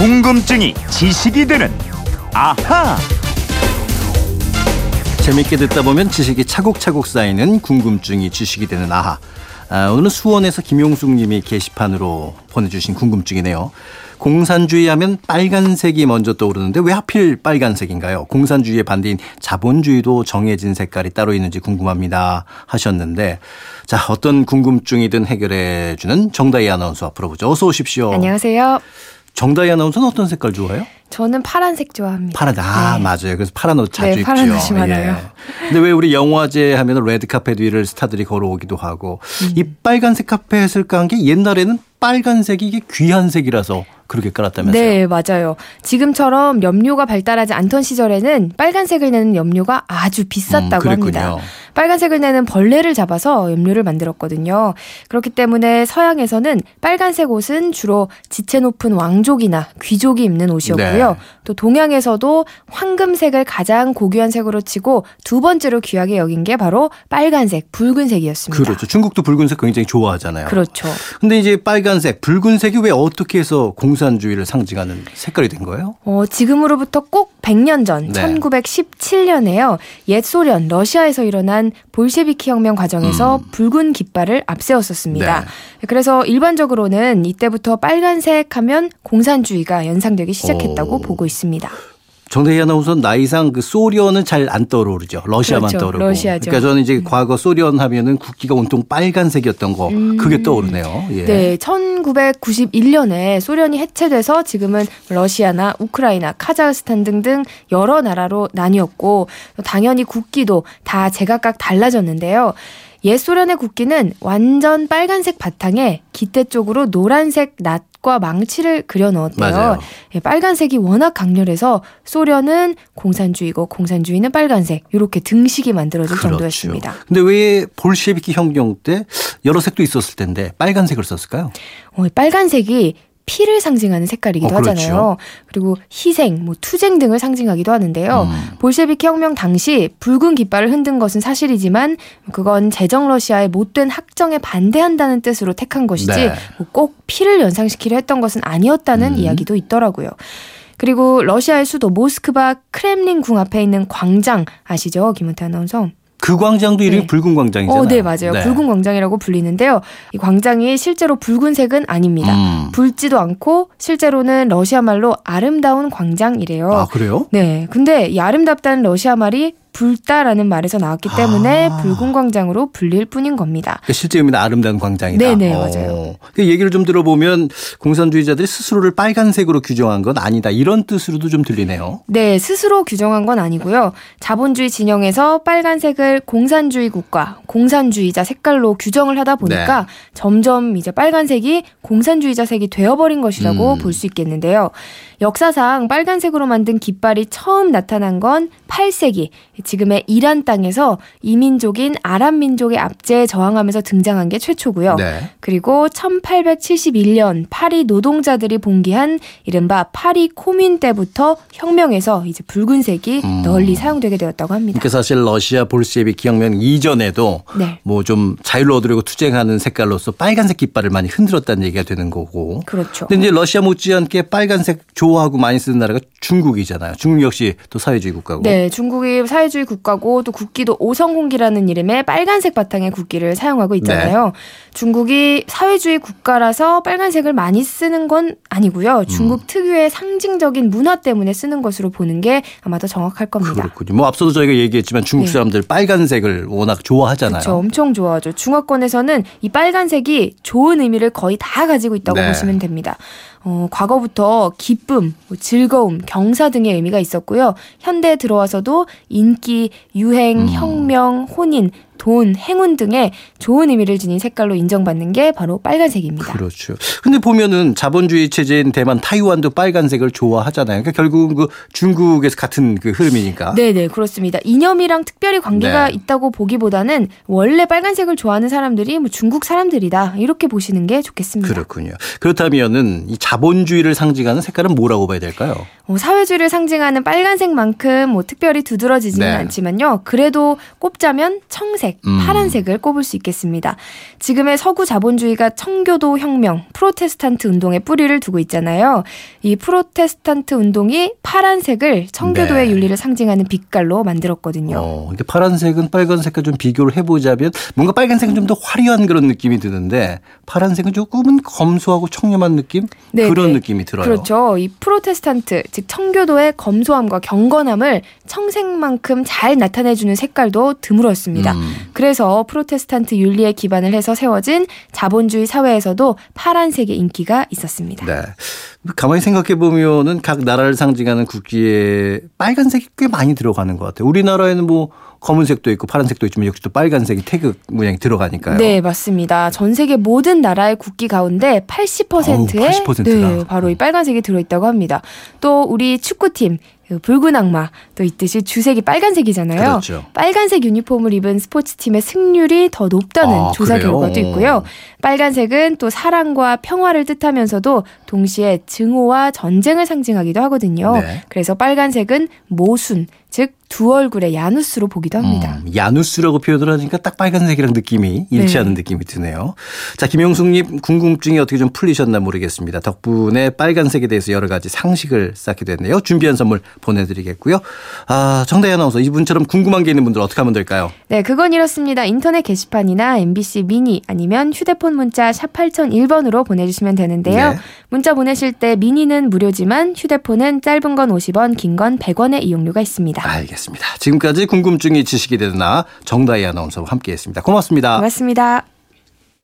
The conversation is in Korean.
궁금증이 지식이 되는 아하. 재밌게 듣다 보면 지식이 차곡차곡 쌓이는 궁금증이 지식이 되는 아하. 아, 오늘은 수원에서 김용숙 님이 게시판으로 보내주신 궁금증이네요. 공산주의 하면 빨간색이 먼저 떠오르는데 왜 하필 빨간색인가요? 공산주의의 반대인 자본주의도 정해진 색깔이 따로 있는지 궁금합니다. 하셨는데 자, 어떤 궁금증이든 해결해 주는 정다희 아나운서 앞으로 보죠. 어서 오십시오. 안녕하세요. 정다희 아나운서는 어떤 색깔 좋아해요? 저는 파란색 좋아합니다. 파란, 아, 네. 맞아요. 그래서 파란 옷 자주 네, 입죠. 파란 옷이 많아요. 예. 근데 왜 우리 영화제 하면 레드 카펫 위를 스타들이 걸어오기도 하고 음. 이 빨간색 카펫을 깐 게 옛날에는 빨간색이 이게 귀한 색이라서 그렇게 깔았다면서요? 네, 맞아요. 지금처럼 염료가 발달하지 않던 시절에는 빨간색을 내는 염료가 아주 비쌌다고 음, 합니다. 빨간색을 내는 벌레를 잡아서 염료를 만들었거든요. 그렇기 때문에 서양에서는 빨간색 옷은 주로 지체 높은 왕족이나 귀족이 입는 옷이었고요. 네. 또 동양에서도 황금색을 가장 고귀한 색으로 치고 두 번째로 귀하게 여긴 게 바로 빨간색, 붉은색이었습니다. 그렇죠. 중국도 붉은색 굉장히 좋아하잖아요. 그렇죠. 근데 이제 빨간색, 붉은색이 왜 어떻게 해서 공산주의를 상징하는 색깔이 된 거예요? 어, 지금으로부터 꼭 100년 전 네. 1917년에요. 옛 소련 러시아에서 일어난 볼셰비키 혁명 과정에서 붉은 깃발을 앞세웠었습니다. 음. 네. 그래서 일반적으로는 이때부터 빨간색 하면 공산주의가 연상되기 시작했다고 오. 보고 있습니다. 정대희 아나운서 나이상 그 소련은 잘 안 떠오르죠. 러시아만 그렇죠. 떠오르고. 러시아죠. 그러니까 저는 이제 과거 소련 하면은 국기가 온통 빨간색이었던 거 그게 떠오르네요. 예. 음. 네, 1991년에 소련이 해체돼서 지금은 러시아나 우크라이나, 카자흐스탄 등등 여러 나라로 나뉘었고 당연히 국기도 다 제각각 달라졌는데요. 옛 소련의 국기는 완전 빨간색 바탕에 깃대 쪽으로 노란색 낫과 망치를 그려 넣었대요. 예, 빨간색이 워낙 강렬해서 소련은 공산주의고 공산주의는 빨간색 이렇게 등식이 만들어질 그렇죠. 정도였습니다. 근데 왜 볼셰비키 혁명 때 여러 색도 있었을 텐데 빨간색을 썼을까요? 어, 빨간색이 피를 상징하는 색깔이기도 어, 그렇죠. 하잖아요. 그리고 희생, 뭐 투쟁 등을 상징하기도 하는데요. 음. 볼셰비키 혁명 당시 붉은 깃발을 흔든 것은 사실이지만 그건 제정 러시아의 못된 학정에 반대한다는 뜻으로 택한 것이지 네. 뭐꼭 피를 연상시키려 했던 것은 아니었다는 음. 이야기도 있더라고요. 그리고 러시아의 수도 모스크바 크렘린 궁 앞에 있는 광장 아시죠? 김은태 아나운서. 그 광장도 이름이 네. 붉은 광장이잖아요. 어, 네, 맞아요. 붉은 광장이라고 불리는데요. 이 광장이 실제로 붉은색은 아닙니다. 음. 붉지도 않고 실제로는 러시아 말로 아름다운 광장이래요. 아 그래요? 네. 근데 이 아름답다는 러시아 말이 붉다라는 말에서 나왔기 때문에 아. 붉은 광장으로 불릴 뿐인 겁니다. 그러니까 실제 의미는 아름다운 광장이다. 네네, 어. 맞아요. 그 얘기를 좀 들어보면 공산주의자들이 스스로를 빨간색으로 규정한 건 아니다. 이런 뜻으로도 좀 들리네요. 네, 스스로 규정한 건 아니고요. 자본주의 진영에서 빨간색을 공산주의 국가, 공산주의자 색깔로 규정을 하다 보니까 네. 점점 이제 빨간색이 공산주의자 색이 되어버린 것이라고 음. 볼수 있겠는데요. 역사상 빨간색으로 만든 깃발이 처음 나타난 건 8세기 지금의 이란 땅에서 이민족인 아랍 민족의 압제에 저항하면서 등장한 게 최초고요. 네. 그리고 1871년 파리 노동자들이 봉기한 이른바 파리 코민 때부터 혁명에서 이제 붉은색이 음. 널리 사용되게 되었다고 합니다. 그러니까 사실 러시아 볼셰비키 혁명 이전에도 네. 뭐좀 자유를 얻으려고 투쟁하는 색깔로서 빨간색 깃발을 많이 흔들었다는 얘기가 되는 거고. 그렇죠. 근데 이제 러시아 못지않게 빨간색 좋아하고 많이 쓰는 나라가 중국이잖아요. 중국 역시 또 사회주의 국가고. 네, 중국이 사회 주의 국가고 또 국기도 오성홍기라는 이름의 빨간색 바탕의 국기를 사용하고 있잖아요. 네. 중국이 사회주의 국가라서 빨간색을 많이 쓰는 건 아니고요. 음. 중국 특유의 상징적인 문화 때문에 쓰는 것으로 보는 게 아마 더 정확할 겁니다. 그렇군요. 뭐 앞서도 저희가 얘기했지만 중국 네. 사람들 빨간색을 워낙 좋아하잖아요. 그렇죠. 엄청 좋아하죠. 중화권에서는 이 빨간색이 좋은 의미를 거의 다 가지고 있다고 네. 보시면 됩니다. 어, 과거부터 기쁨, 뭐 즐거움, 경사 등의 의미가 있었고요. 현대에 들어와서도 인기, 유행, 음. 혁명, 혼인, 돈, 행운 등의 좋은 의미를 지닌 색깔로 인정받는 게 바로 빨간색입니다. 그렇죠. 근데 보면은 자본주의 체제인 대만, 타이완도 빨간색을 좋아하잖아요. 그러니까 결국은 그 중국에서 같은 그 흐름이니까. 네 네 그렇습니다. 이념이랑 특별히 관계가 네. 있다고 보기보다는 원래 빨간색을 좋아하는 사람들이 뭐 중국 사람들이다 이렇게 보시는 게 좋겠습니다. 그렇군요. 그렇다면은 이 자본주의를 상징하는 색깔은 뭐라고 봐야 될까요? 어, 사회주의를 상징하는 빨간색만큼 뭐 특별히 두드러지지는 네. 않지만요. 그래도 꼽자면 청색, 흰색, 음. 파란색을 꼽을 수 있겠습니다. 지금의 서구 자본주의가 청교도 혁명, 프로테스탄트 운동의 뿌리를 두고 있잖아요. 이 프로테스탄트 운동이 파란색을 청교도의 네. 윤리를 상징하는 빛깔로 만들었거든요. 어, 근데 파란색은 빨간색과 좀 비교를 해보자면 뭔가 빨간색은 좀 더 화려한 그런 느낌이 드는데 파란색은 조금은 검소하고 청렴한 느낌? 네, 그런 네. 느낌이 들어요. 그렇죠. 이 프로테스탄트, 즉 청교도의 검소함과 경건함을 청색만큼 잘 나타내주는 색깔도 드물었습니다. 음. 그래서 프로테스탄트 윤리에 기반을 해서 세워진 자본주의 사회에서도 파란색의 인기가 있었습니다. 네. 가만히 생각해 보면은 각 나라를 상징하는 국기에 빨간색이 꽤 많이 들어가는 것 같아요. 우리나라에는 뭐 검은색도 있고 파란색도 있지만 역시 또 빨간색이 태극 모양이 들어가니까요. 네, 맞습니다. 전 세계 모든 나라의 국기 가운데 80%에 어우, 80%다. 네, 바로 이 빨간색이 들어 있다고 합니다. 또 우리 축구팀 그 붉은 악마 또 있듯이 주색이 빨간색이잖아요. 그렇죠. 빨간색 유니폼을 입은 스포츠팀의 승률이 더 높다는 아, 조사 그래요? 결과도 있고요. 빨간색은 또 사랑과 평화를 뜻하면서도 동시에 증오와 전쟁을 상징하기도 하거든요. 네. 그래서 빨간색은 모순, 즉 두 얼굴의 야누스로 보기도 합니다. 음, 야누스라고 표현을 하니까 딱 빨간색이랑 느낌이 일치하는 네. 느낌이 드네요. 자, 김영숙님 궁금증이 어떻게 좀 풀리셨나 모르겠습니다. 덕분에 빨간색에 대해서 여러 가지 상식을 쌓게 됐네요. 준비한 선물 보내드리겠고요. 아, 정다희 아나운서 이분처럼 궁금한 게 있는 분들 어떻게 하면 될까요? 네, 그건 이렇습니다. 인터넷 게시판이나 MBC 미니 아니면 휴대폰 문자 샵 8001번으로 보내주시면 되는데요. 네. 문자 보내실 때 미니는 무료지만 휴대폰은 짧은 건 50원, 긴 건 100원의 이용료가 있습니다. 알겠습니다. 지금까지 궁금증이 지식이 되나 정다희 아나운서와 함께했습니다. 고맙습니다. 고맙습니다.